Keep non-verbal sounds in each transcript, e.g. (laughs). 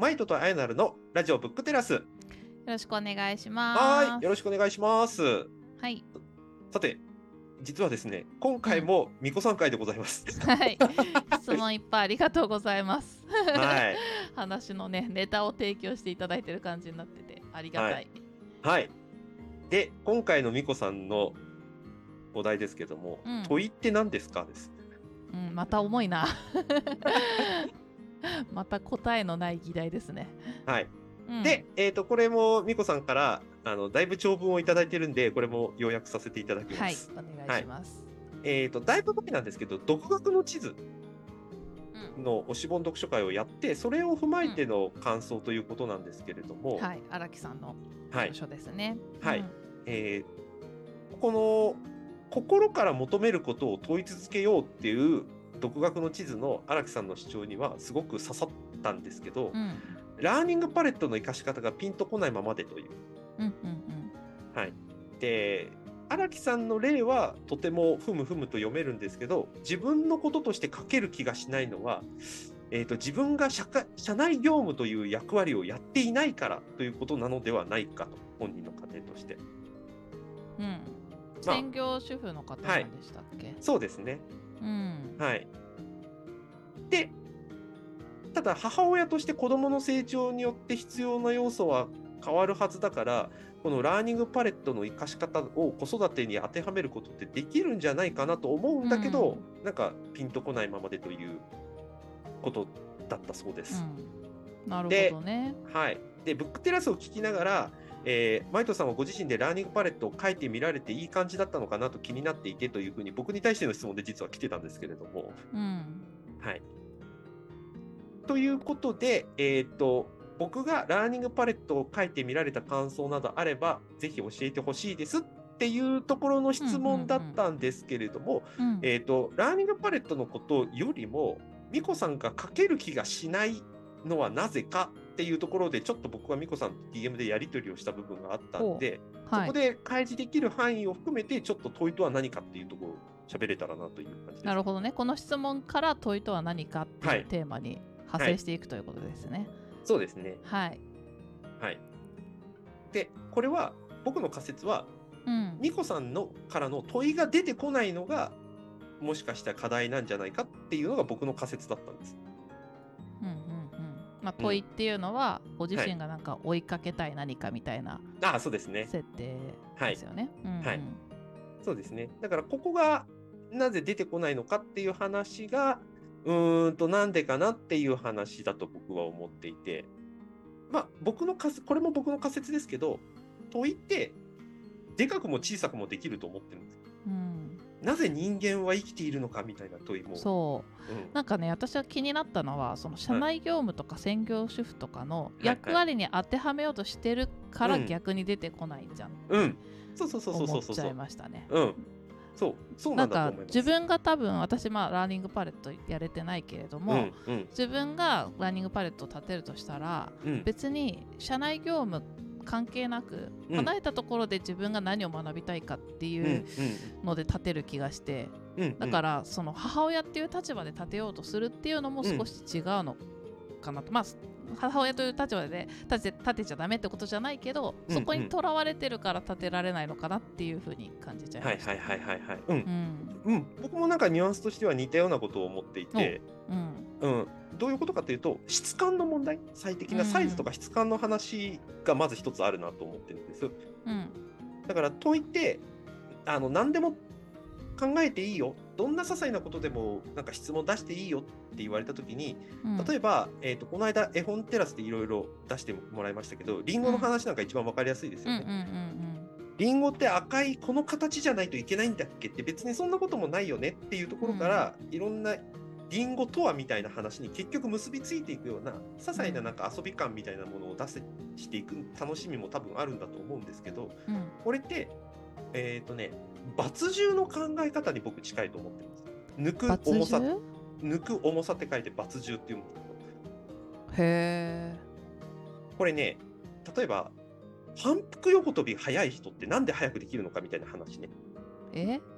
マイトとアイナルのラジオブックテラス。よろしくお願いします。はい、よろしくお願いします。はい。さて、実はですね、今回もミコさん会でございます。はい。(laughs) 質問いっぱいありがとうございます。はい。(laughs) 話のね、ネタを提供していただいてる感じになってて、ありがたい。はいはい。で、今回のミコさんのお題ですけども、うん問いって何ですかです。うん、また重いな。(laughs) (laughs) また答えのない議題ですね。はい。うんで、えっ、と、これもミコさんから、あの、だいぶ長文をいただいてるんで、これも要約させていただきまはいす。、お願いします。えっ、と、だいぶ前なんですけど、独学の地図うんの推し本読書会をやって、それを踏まえての感想ということなんですけれども、はい、荒木さんのはい著書ですね。はいうんえーこの心から求めることを問い続けようっていう独学の地図の荒木さんの主張にはすごく刺さったんですけど、うん、ラーニングパレットの活かし方がピンとこないままでという。うん、うん、はい、で荒木さんの例はとてもふむふむと読めるんですけど自分のこととして書ける気がしないのは、えー、と自分が社会社内業務という役割をやっていないからということなのではないかと本人の過程として。うん。専業主婦の方なんでしたっけ、そうですねうん。はい。で、ただ母親として子供の成長によって必要な要素は変わるはずだから、このラーニングパレットの活かし方を子育てに当てはめることってできるんじゃないかなと思うんだけど、なんかピンとこないままでということだったそうです。うん、なるほどね。はい。で、ブックテラスを聞きながら、えーマイトさんはご自身でラーニングパレットを書いてみられていい感じだったのかなと気になっていてというふうに僕に対しての質問で実は来てたんですけれども、うん。はい。ということで、えっ、と、僕がラーニングパレットを書いてみられた感想などあれば、ぜひ教えてほしいですっていうところの質問だったんですけれども、うんえっ、と、ラーニングパレットのことよりも、ミコさんが書ける気がしないのはなぜかっていうところで、ちょっと僕はミコさんと DM でやり取りをした部分があったんで、はいそこで開示できる範囲を含めて、ちょっと問いとは何かっていうところを喋れたらなという感じです。なるほどね。この質問から問いとは何かってはいいうテーマに派生していくということですね。そうですね。はい。はい。で、これは僕の仮説は、うん。ミコさんのからの問いが出てこないのが、もしかしたら課題なんじゃないかっていうのが僕の仮説だったんです。まあ問いっていうのは、ご自身がなんか追いかけたい何かみたいなああ、そうですね。設定ですよね。はいそうですね。だからここがなぜ出てこないのかっていう話が、うーんとなんでかなっていう話だと僕は思っていて、まあ僕の仮説、これも僕の仮説ですけど、問いってでかくも小さくもできると思ってるんです。うんなぜ人間は生きているのかみたいな問いも。そううんなんかね私は気になったのはその社内業務とか専業主婦とかのい役割に当てはめようとしてるからうん逆に出てこないじゃんうん。そうそうそうそう思っちゃいそうそう。ましたね。うん。そう、そうなんんだと思います。自分が多分私まあラーニングパレットやれてないけれども、うん、うん、自分がラーニングパレットを立てるとしたらうん。別に社内業務関係なくうん。離れたところで自分が何を学びたいかってうん、いうので立てる気がして。だからその母親っていう立場で立てようとするっていうのも少し違うのかなと、まあ母親という立場で立て立てちゃダメってことじゃないけど、うんそこにとらわれてるから立てられないのかなっていうふうに感じちゃいました。はいはいはいはいはい。うん。う。ん。うん、僕もなんかニュアンスとしては似たようなことを思っていて、うん。うん、どういうことかというと質感の問題最適なサイズとか質感の話がまず一つあるなと思ってるんです。うん。だから問いってあの何でも考えていいよどんな些細なことでもなんか質問出していいよって言われた時にうん。例えば、えー、とこの間絵本テラスでいろいろ出してもらいましたけどリンゴの話なんか一番わかりやすいですよね。リンゴって赤いこの形じゃないといけないんだっけって別にそんなこともないよねっていうところから、いろんなリンゴとはみたいな話に結局結びついていくような些細ななんか遊び感みたいなものを出せしていく楽しみも多分あるんだと思うんですけどうんうんこれってえっ、とね抜重の考え方に僕近いと思ってます。抜く抜重さ重抜く重さって書いて抜重っていうんですけどへえこれね例えば反復横跳び速い人ってなんで速くできるのかみたいな話ね。え？ん。(laughs)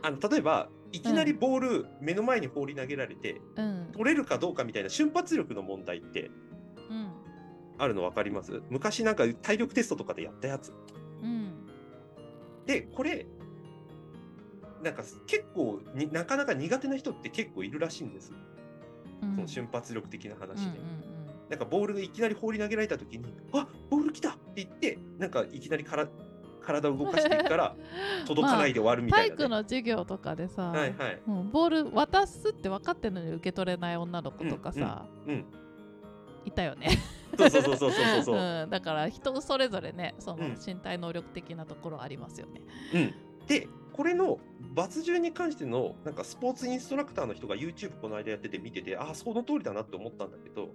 (laughs) あの例えばいきなりボール目の前に放り投げられて、うん。取れるかどうかみたいな瞬発力の問題ってうん。あるの分かります？昔なんか体力テストとかでやったやつ。うん。でこれなんか結構になかなか苦手な人って結構いるらしいんです。うん。その瞬発力的な話で。うんうん。なんかボールがいきなり放り投げられた時に「あボール来た!」言ってなんかいきなりから体を動かしていくから (laughs) 届かないで終わるみたいな、ね体育の授業とかでさ、はいはい。うんボール渡すって分かってるのに受け取れない女の子とかさ、うん。いたよね、そうそうそうそうそうそう。(laughs) うん、だから人それぞれねそのうん身体能力的なところありますよね。うん、でこれの罰順に関してのなんかスポーツインストラクターの人が YouTube この間やってて見ててああその通りだなって思ったんだけど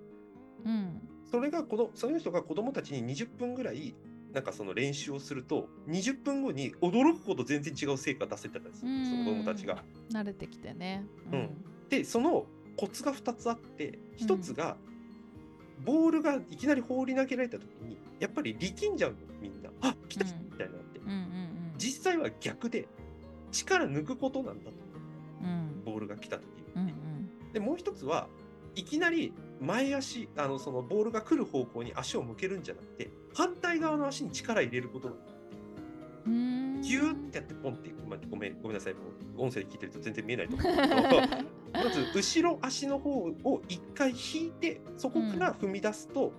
うんそれがこのその人が子供たちに20分ぐらいなんかその練習をすると20分後に驚くほど全然違う成果出せたんですようんその子供たちが。慣れてきてね。うんでそのコツが2つあって1つが、ボールがいきなり放り投げられた時にやっぱり力んじゃうのみんな。あ来た来たみたいになって。うんうん実際は逆で力抜くことなんだとうんうんボールが来た時に。うんうんでもう一つはいきなり前足あのそのボールが来る方向に足を向けるんじゃなくて反対側の足に力入れることなん。ギューってやってポンって、まあ、ごめんごめんなさいもう音声で聞いてると全然見えないと思うんだけど (laughs) まず後ろ足の方を一回引いてそこから踏み出すと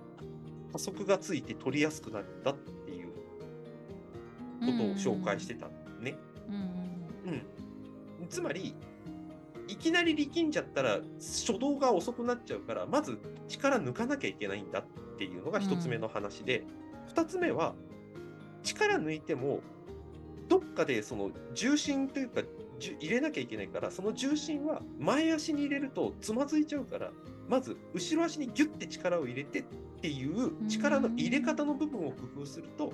加速がついて取りやすくなるんだっていうことを紹介してたん。ね。うんうん。うん、つまりいきなり力んじゃったら初動が遅くなっちゃうからまず力抜かなきゃいけないんだっていうのが一つ目の話で、二つ目は力抜いてもどっかでその重心というかじゅ入れなきゃいけないからその重心は前足に入れるとつまずいちゃうからまず後ろ足にギュッて力を入れてっていう力の入れ方の部分を工夫すると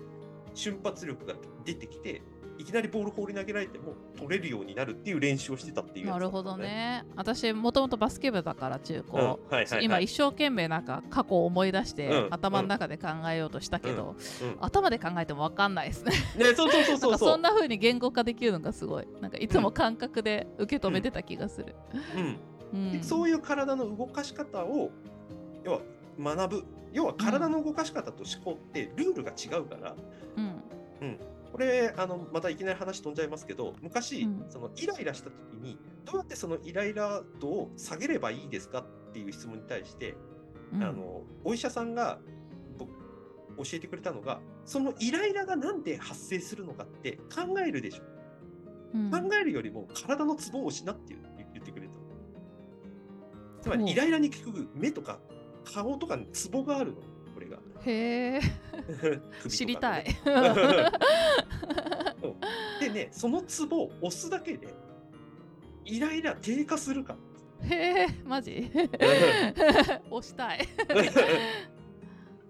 瞬発力が出てきていきなりボール放り投げられても取れるようになるっていう練習をしてたっていうやつなるほど。ね。私もともとバスケ部だから中高、うんはいはいはい今一生懸命なんか過去を思い出して、うん頭の中で考えようとしたけど、うん頭で考えても分かんないですね。ね、そうそうそうそうそ。んな風に言語化できるのがすごい。なんかいつも感覚で受け止めてた気がする。うんうんでそういう体の動かし方を要は学ぶ要は体の動かし方と思考ってルールが違うから、うんこれあのまたいきなり話飛んじゃいますけど昔、うん。そのイライラした時にどうやってそのイライラ度を下げればいいですかっていう質問に対して、うん。あのお医者さんが僕教えてくれたのがそのイライラがなんで発生するのかって考えるでしょ、うん。考えるよりも体のツボを失って言言ってくれた。のつまりイライラに効く目とか顔とかにツボがあるのへえ。(laughs) 知りたい。(laughs) でねそのツボを押すだけでイライラ低下するかへえマジ？(laughs) 押したい。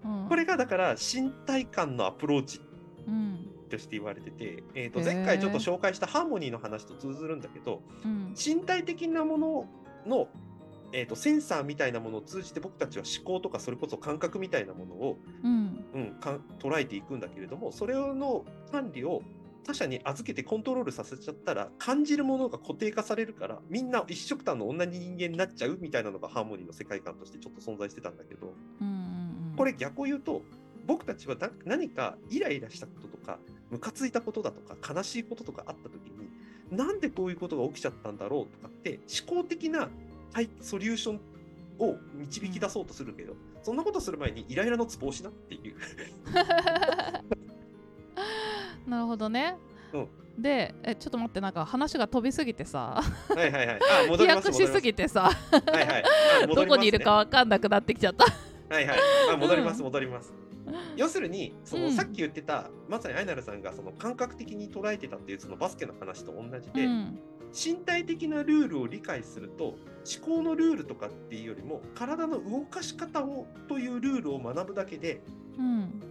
うん。これがだから身体感のアプローチうん。として言われてて、えー、と前回ちょっと紹介したハーモニーの話と通ずるんだけどうん。身体的なものの、えー、とセンサーみたいなものを通じて僕たちは思考とかそれこそ感覚みたいなものを、うん。うん、か捉えていくんだけれどもそれの管理を他者に預けてコントロールさせちゃったら感じるものが固定化されるからみんな一緒くたんの同じ人間になっちゃうみたいなのがハーモニーの世界観としてちょっと存在してたんだけどうんうんこれ逆を言うと僕たちはな何かイライラしたこととかムカついたことだとか悲しいこととかあった時になんでこういうことが起きちゃったんだろうとかって思考的なはいソリューションを導き出そうとするけど、そんなことする前にイライラのツボをしなっていう。(laughs) なるほどね。うんでえちょっと待ってなんか話が飛びすぎてさはいはいはい。あ、戻飛ります。躍しすぎてさ、どこにいるかわかんなくなってきちゃった。はいはい。あ、戻ります、うん戻ります。要するに、その、うんさっき言ってた、まさにアイナルさんがその感覚的に捉えてたっていうそのバスケの話と同じで、うん身体的なルールを理解すると思考のルールとかっていうよりも体の動かし方をというルールを学ぶだけで、うん。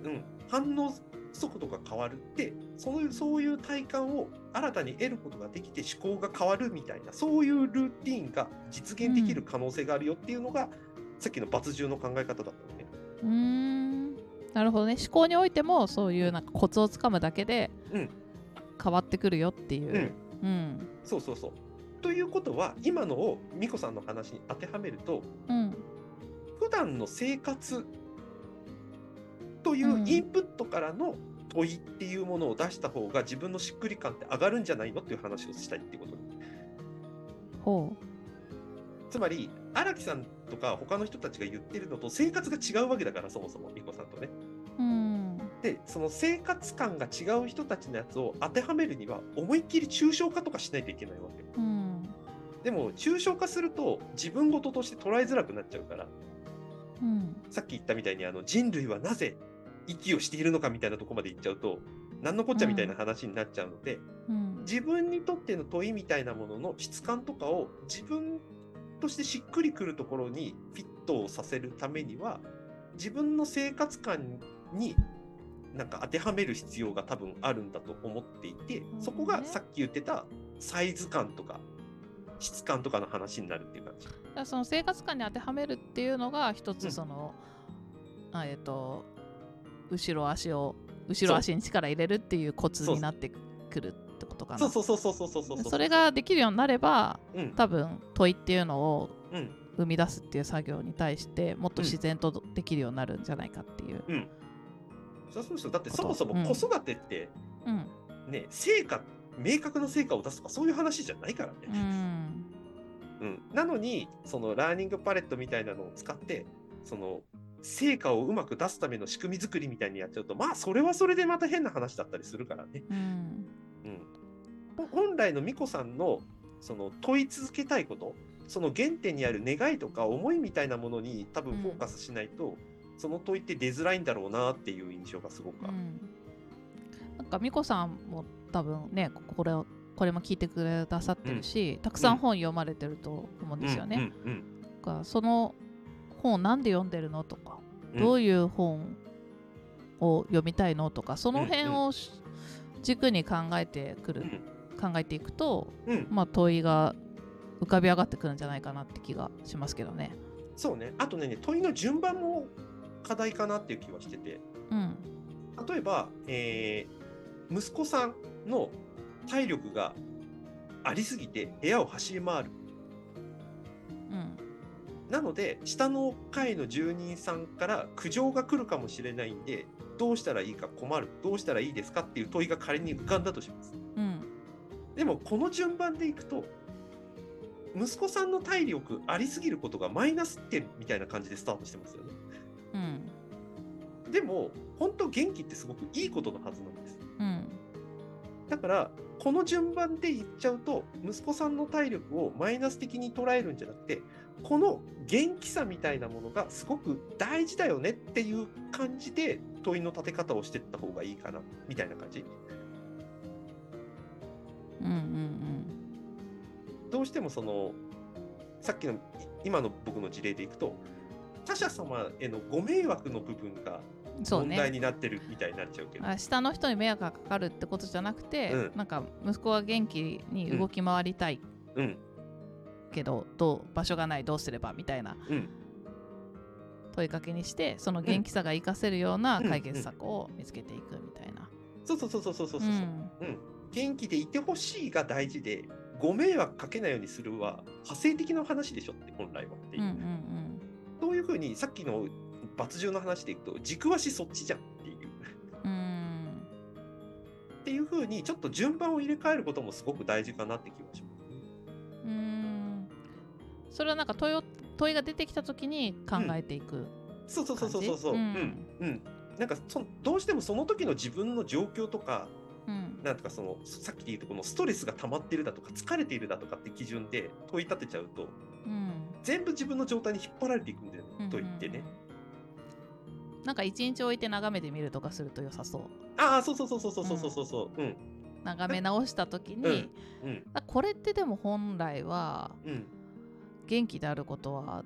うん、反応速度が変わるってそのそういう体感を新たに得ることができて思考が変わるみたいなそういうルーティンが実現できる可能性があるよっていうのが、さっきの罰順の考え方だったのね。うーん。なるほどね。思考においてもそういうなんかコツをつかむだけでうん。変わってくるよっていう。う、んうん。そうそうそう。ということは今のを美子さんの話に当てはめるとうん。普段の生活というインプットからの問いっていうものを出した方が自分のしっくり感って上がるんじゃないのっていう話をしたいっていうこと。ほつまり荒木さんとか他の人たちが言ってるのと生活が違うわけだからそもそも美子さんとね。でその生活感が違う人たちのやつを当てはめるには思いっきり抽象化とかしないといけないわけ。うん。でも抽象化すると自分事として捉えづらくなっちゃうからうん。さっき言ったみたいにあの人類はなぜ息をしているのかみたいなところまで言っちゃうと何のこっちゃみたいな話になっちゃうので、うん。自分にとっての問いみたいなものの質感とかを自分としてしっくりくるところにフィットをさせるためには自分の生活感になんか当てはめる必要が多分あるんだと思っていてそこがさっき言ってたサイズ感とか質感とかの話になるっていう感じ。だからその生活感に当てはめるっていうのが一つその、うん、えっ、ー、と後ろ足を後ろ足に力入れるっていうコツになってくるってことかな。そうそうそうそうそうそうそれができるようになれば、うん、多分問いっていうのを生み出すっていう作業に対してもっと自然とできるようになるんじゃないかっていう。うん。そうそうそうだってそもそも子育てってうん。ね、成果明確な成果を出すとかそういう話じゃないからね。うん。うん、なのにそのラーニングパレットみたいなのを使ってその成果をうまく出すための仕組み作りみたいにやっちゃうとまあそれはそれでまた変な話だったりするからね。うん。うん、ほ本来の美子さんのその問い続けたいことその原点にある願いとか思いみたいなものに多分フォーカスしないと、その問いって出づらいんだろうなっていう印象がすごくある。うん。なんか美子さんも多分ねこれをこれも聞いてくださってるし、たくさん本読まれてると思うんですよね。その本をなんで読んでるのとか、うん。どういう本を読みたいのとかその辺をし軸に考えてくる、考えていくと、うん。うんまあ、問いが浮かび上がってくるんじゃないかなって気がしますけどね。そうね。あとね問いの順番も課題かなっていう気はしてて。うん。例えば、えー息子さんの体力がありすぎて部屋を走り回る。うん。なので下の階の住人さんから苦情が来るかもしれないんでどうしたらいいか困る。どうしたらいいですかっていう問いが仮に浮かんだとします。うん。でもこの順番でいくと息子さんの体力ありすぎることがマイナス点みたいな感じでスタートしてますよね。うんでも本当元気ってすごくいいことのはずなんです。うん。だからこの順番で言っちゃうと息子さんの体力をマイナス的に捉えるんじゃなくてこの元気さみたいなものがすごく大事だよねっていう感じで問いの立て方をしていった方がいいかなみたいな感じ。うんうんどうしてもそのさっきのい今の僕の事例でいくと他者様へのご迷惑の部分が問題になってるみたいになっちゃうけど、あ下の人に迷惑がかかるってことじゃなくて、うん。なんか息子は元気に動き回りたいうんけど、どう場所がないどうすればみたいなうん。問いかけにしてその元気さが活かせるようなうん。解決策を見つけていくみたいな。そうそうそうそうそうそうそう、うん。うん、元気でいてほしいが大事で、ご迷惑かけないようにするは、派生的な話でしょって、本来はっていう。うんうん。そういうふうに、さっきの抜獣の話でいくと、軸足そっちじゃんっていう。うんうんっていうふうに、ちょっと順番を入れ替えることもすごく大事かなって気がしますね。うーんそれはなんか問いを問いが出てきた時に考えていくそうそうそうそうそうそう。ううんん、うん。なんかそどうしてもその時の自分の状況とか、うんなんとかそのさっきで言うとこのストレスが溜まってるだとか疲れているだとかって基準で問い立てちゃうとうん全部自分の状態に引っ張られていくんだよね、問いってね。なんか一日置いて眺めてみるとかすると良さそう。ああそうそうそうそうそうそうそうそう。うん。眺め直した時に、うん。これってでも本来はうん。元気であることは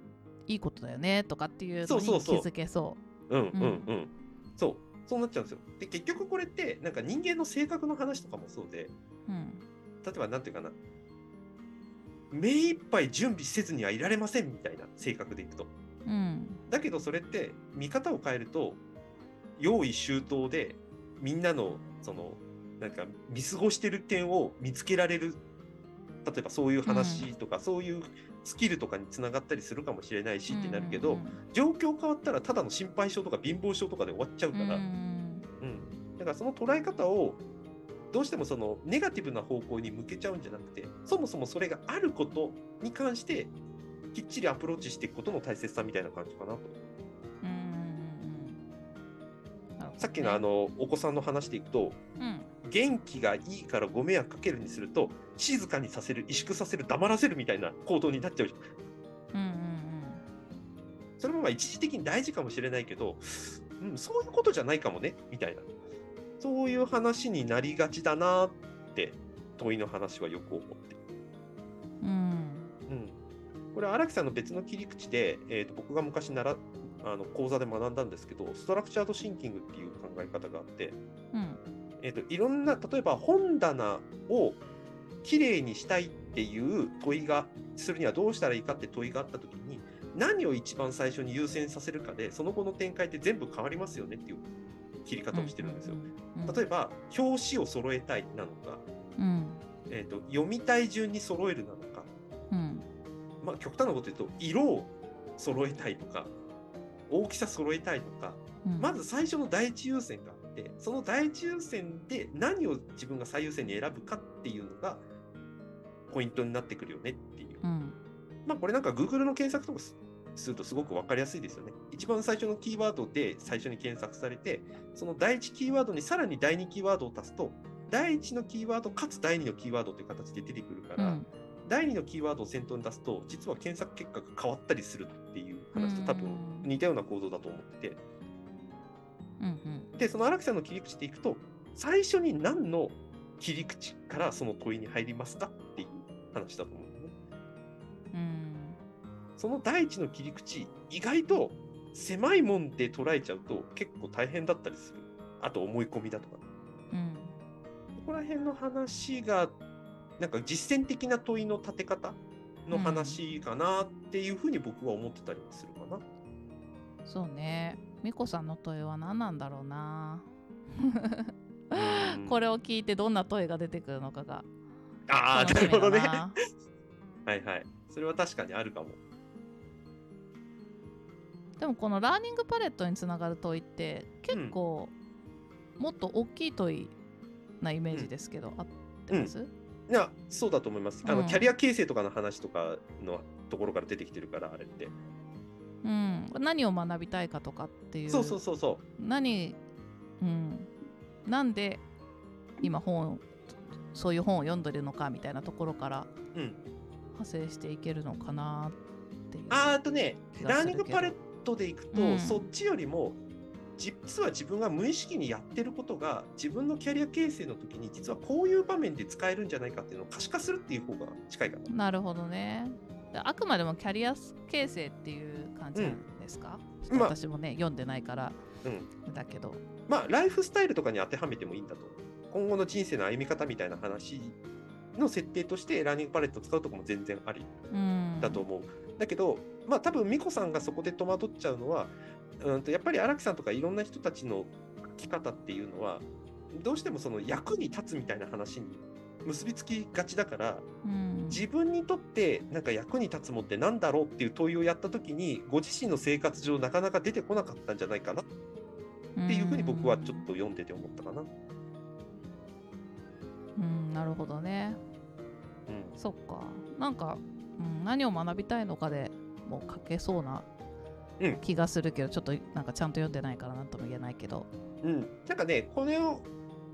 いいことだよねとかっていうのに気そうそうそう。づけそう。んうんうん。そう。そうなっちゃうんですよ。で結局これってなんか人間の性格の話とかもそうでう。うん。例えばなんていうかな。目いっぱい準備せずにはいられませんみたいな性格でいくとうん。だけどそれって見方を変えると用意周到でみんなのそのなんか見過ごしてる点を見つけられる例えばそういう話とか、そういうスキルとかにつながったりするかもしれないしってなるけど、うん状況変わったらただの心配性とか貧乏症とかで終わっちゃうから、うんうん。うん、だからその捉え方をどうしてもそのネガティブな方向に向けちゃうんじゃなくてそもそもそれがあることに関してきっちりアプローチしていくことの大切さみたいな感じかなと。さっきのあのお子さんの話でいくとうん。元気がいいからご迷惑かけるにすると静かにさせる萎縮させる黙らせるみたいな行動になっちゃううんうんそれもまあ一時的に大事かもしれないけど、うん、そういうことじゃないかもねみたいな。そういう話になりがちだなって問いの話はよく思って。うんうんうん、これ荒木さんの別の切り口で、えー、と僕が昔習っあの講座で学んだんですけどストラクチャードシンキングっていう考え方があって、うん。えー、といろんな例えば本棚をきれいにしたいっていう問いがするにはどうしたらいいかって問いがあった時に何を一番最初に優先させるかでその後の展開って全部変わりますよねっていう切り方をしてるんですよ。例えば表紙を揃えたいなのか、うん。えー、と読みたい順に揃えるなのかうんまあ、極端なこと言うと色を揃えたいとか大きさ揃えたいとかうんまず最初の第一優先があってその第一優先で何を自分が最優先に選ぶかっていうのがポイントになってくるよねっていう。うんまあこれなんか Google の検索とかすするとすごく分かりやすいですよね。一番最初のキーワードで最初に検索されてその第一キーワードにさらに第二キーワードを足すと第一のキーワードかつ第二のキーワードという形で出てくるから、うん第2のキーワードを先頭に出すと実は検索結果が変わったりするっていう話と多分うん似たような構造だと思っててうんうんでその荒木さんの切り口でいくと最初に何の切り口からその問いに入りますかっていう話だと思うんね。うんその第一の切り口意外と狭いもんで捉えちゃうと結構大変だったりする。あと思い込みだとか。うんここら辺の話がなんか実践的な問いの立て方の話かなっていうふうに僕は思ってたりもするかな。そうねみこさんの問いは何なんだろうなうん (laughs) これを聞いてどんな問いが出てくるのかがああ、なるほどね。な (laughs) はいはい。それは確かにあるかも。でもこのラーニングパレットにつながる問いって結構もっと大きい問いなイメージですけど、合ってます、いや、そうだと思います。あの、うんキャリア形成とかの話とかのところから出てきてるから、あれって。うん、何を学びたいかとかっていうそうそうそうそ何、うん、なんで今本をそういう本を読んでるのかみたいなところからう。うん。派生していけるのかなっていうあーあとね、ラーニングパレットでいくと、うんそっちよりも、実は自分が無意識にやってることが自分のキャリア形成の時に実はこういう場面で使えるんじゃないかっていうのを可視化するっていう方が近いかな。なるほどね。であくまでもキャリア形成っていう感じなんですか、ちょっとまあ私もね読んでないから、うん。だけど。まあ、ライフスタイルとかに当てはめてもいいんだと。今後の人生の歩み方みたいな話の設定としてラーニングパレットを使うとかも全然ありうんだと思う。だけど、まあ多分美子さんがそこで戸惑っちゃうのは、うんとやっぱり荒木さんとかいろんな人たちの書き方っていうのは、どうしてもその役に立つみたいな話に結びつきがちだから、うん。自分にとってなんか役に立つもんってなんだろうっていう問いをやった時に、ご自身の生活上なかなか出てこなかったんじゃないかなっていうふうに僕はちょっと読んでて思ったかな。うんなるほどね。うん。そっか。なんか、うん、何を学びたいのかでもう書けそうなうん気がするけど、ちょっとなんかちゃんと読んでないからなんとも言えないけど。うん、なんかね、これを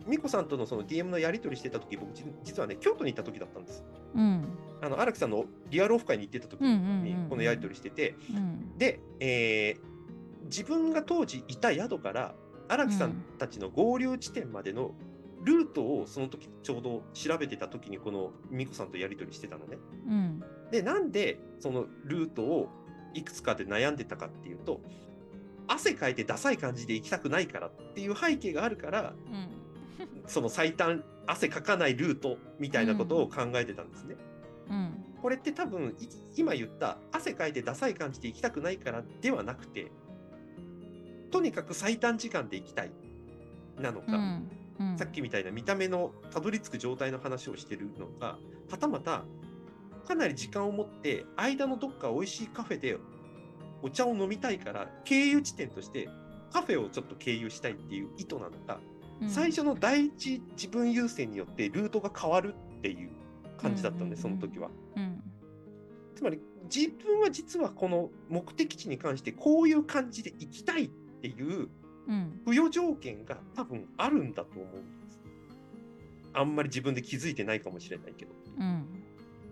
美子さんとのその DM のやり取りしてた時僕じ実はね京都に行った時だったんです。うん。あの荒木さんのリアルオフ会に行ってた時うんうんうんうんにこのやり取りしてて、うん。で、えー自分が当時いた宿から荒木さんたちの合流地点までのルートをその時ちょうど調べてた時にこの美子さんとやり取りしてたのね。うん。でなんでそのルートをいくつかで悩んでたかっていうと汗かいてダサい感じで行きたくないからっていう背景があるからうん。その最短汗かかないルートみたいなことを考えてたんですね。うん。これって多分い今言った汗かいてダサい感じで行きたくないからではなくてとにかく最短時間で行きたいなのか、うん。うん。さっきみたいな見た目のたどり着く状態の話をしてるのかはたまたかなり時間を持って間のどっか美味しいカフェでお茶を飲みたいから経由地点としてカフェをちょっと経由したいっていう意図なのか、うん最初の第一自分優先によってルートが変わるっていう感じだったんで、うんその時は。うんつまり自分は実はこの目的地に関してこういう感じで行きたいっていううん付与条件が多分あるんだと思うんです。あんまり自分で気づいてないかもしれないけど。うん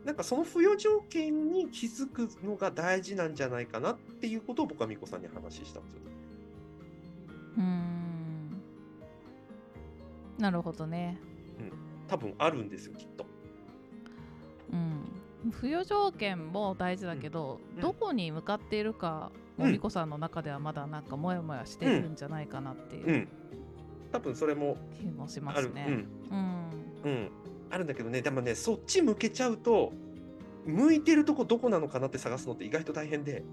なんかその付与条件に気づくのが大事なんじゃないかなっていうことを僕は美子さんに話したんですよ。うんなるほどね多分あるんですよ、きっと。うん付与条件も大事だけど、うんどこに向かっているかうんもみこさんの中ではまだなんかモヤモヤしてるんじゃないかなっていううん多分それも気もしま。すね。うん。うんうん。あるんだけどね、でもね、そっち向けちゃうと、向いてるとこどこなのかなって探すのって意外と大変で。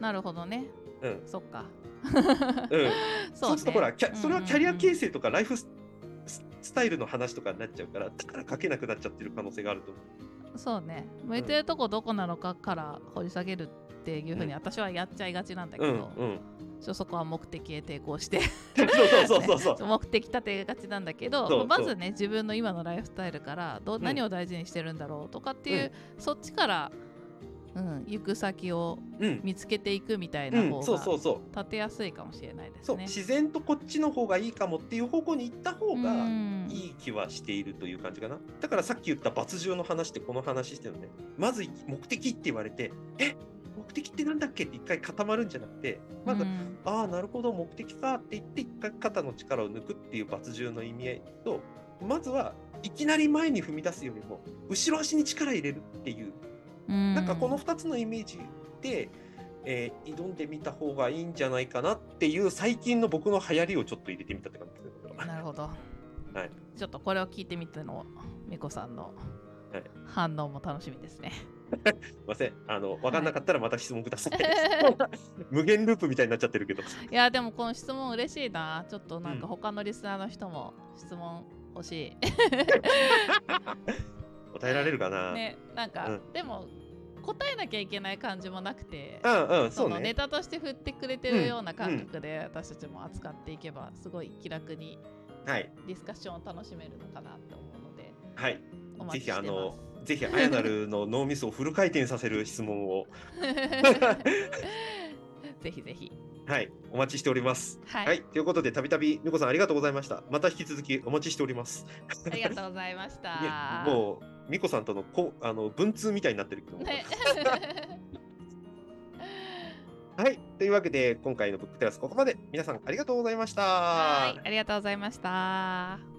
なるほどね。うん。そっか。うん。(laughs) そそうするとほら、キャそれはキャリア形成成とかライフスタイルの話とかになっちゃうから、だから書けなくなっちゃってる可能性があると思う。そうね。向いてるとこどこなのかから掘り下げるっていうふうに私はやっちゃいがちなんだけうんど、うん。そこは目的へ抵抗してそうそうそうそうそう。(laughs) 目的立てがちなんだけどまずね自分の今のライフスタイルからどううん何を大事にしてるんだろうとかっていう、そっちから、うん、行く先をうん。見つけていくみたいうん、な方そうそがうそう。立てやすいかもしれないですね。自然とこっちの方がいいかもっていう方向に行った方がうんいい気はしているという感じかな。だからさっき言った罰獣の話ってこの話してるのね。まず目的って言われて、え？目的ってなんだっけって一回固まるんじゃなくて、まず、うん。ああ、なるほど、目的かって言って、一回肩の力を抜くっていう罰獣の意味合いと、まずはいきなり前に踏み出すよりも、後ろ足に力入れるっていう、なんかこの2つのイメージで、えー挑んでみた方がいいんじゃないかなっていう最近の僕の流行りをちょっと入れてみたって感じですね。なるほど、(laughs) はい。ちょっとこれを聞いてみてのみこさんのはい。反応も楽しみですね。すいません。あの、わかんなかったらまた質問ください。(laughs) 無限ループみたいになっちゃってるけど。いやでもこの質問嬉しいなちょっとなんかうん他のリスナーの人も質問欲しい。(laughs) 答えられるかな、ねなんか、うんでも答えなきゃいけない感じもなくて。うんうん、そのネね。タとして振ってくれてるような感覚で私たちも扱っていけばすごい気楽にはい。ディスカッションを楽しめるのかなって思うのではい。お待ぜひ、ちしてまあの、ぜひ、あやなるの脳みそをフル回転させる質問を、す。(laughs) ぜひぜひ。はい、お待ちしております。はい、はい。ということで、たびたび、みこさんありがとうございました。また引き続きお待ちしております。ありがとうございました。(laughs) もう、みこさんとのこあの文通みたいになってるけども。ね。(laughs) はい。というわけで、今回のブックテラスここまで。皆さんありがとうございました。はい、ありがとうございました。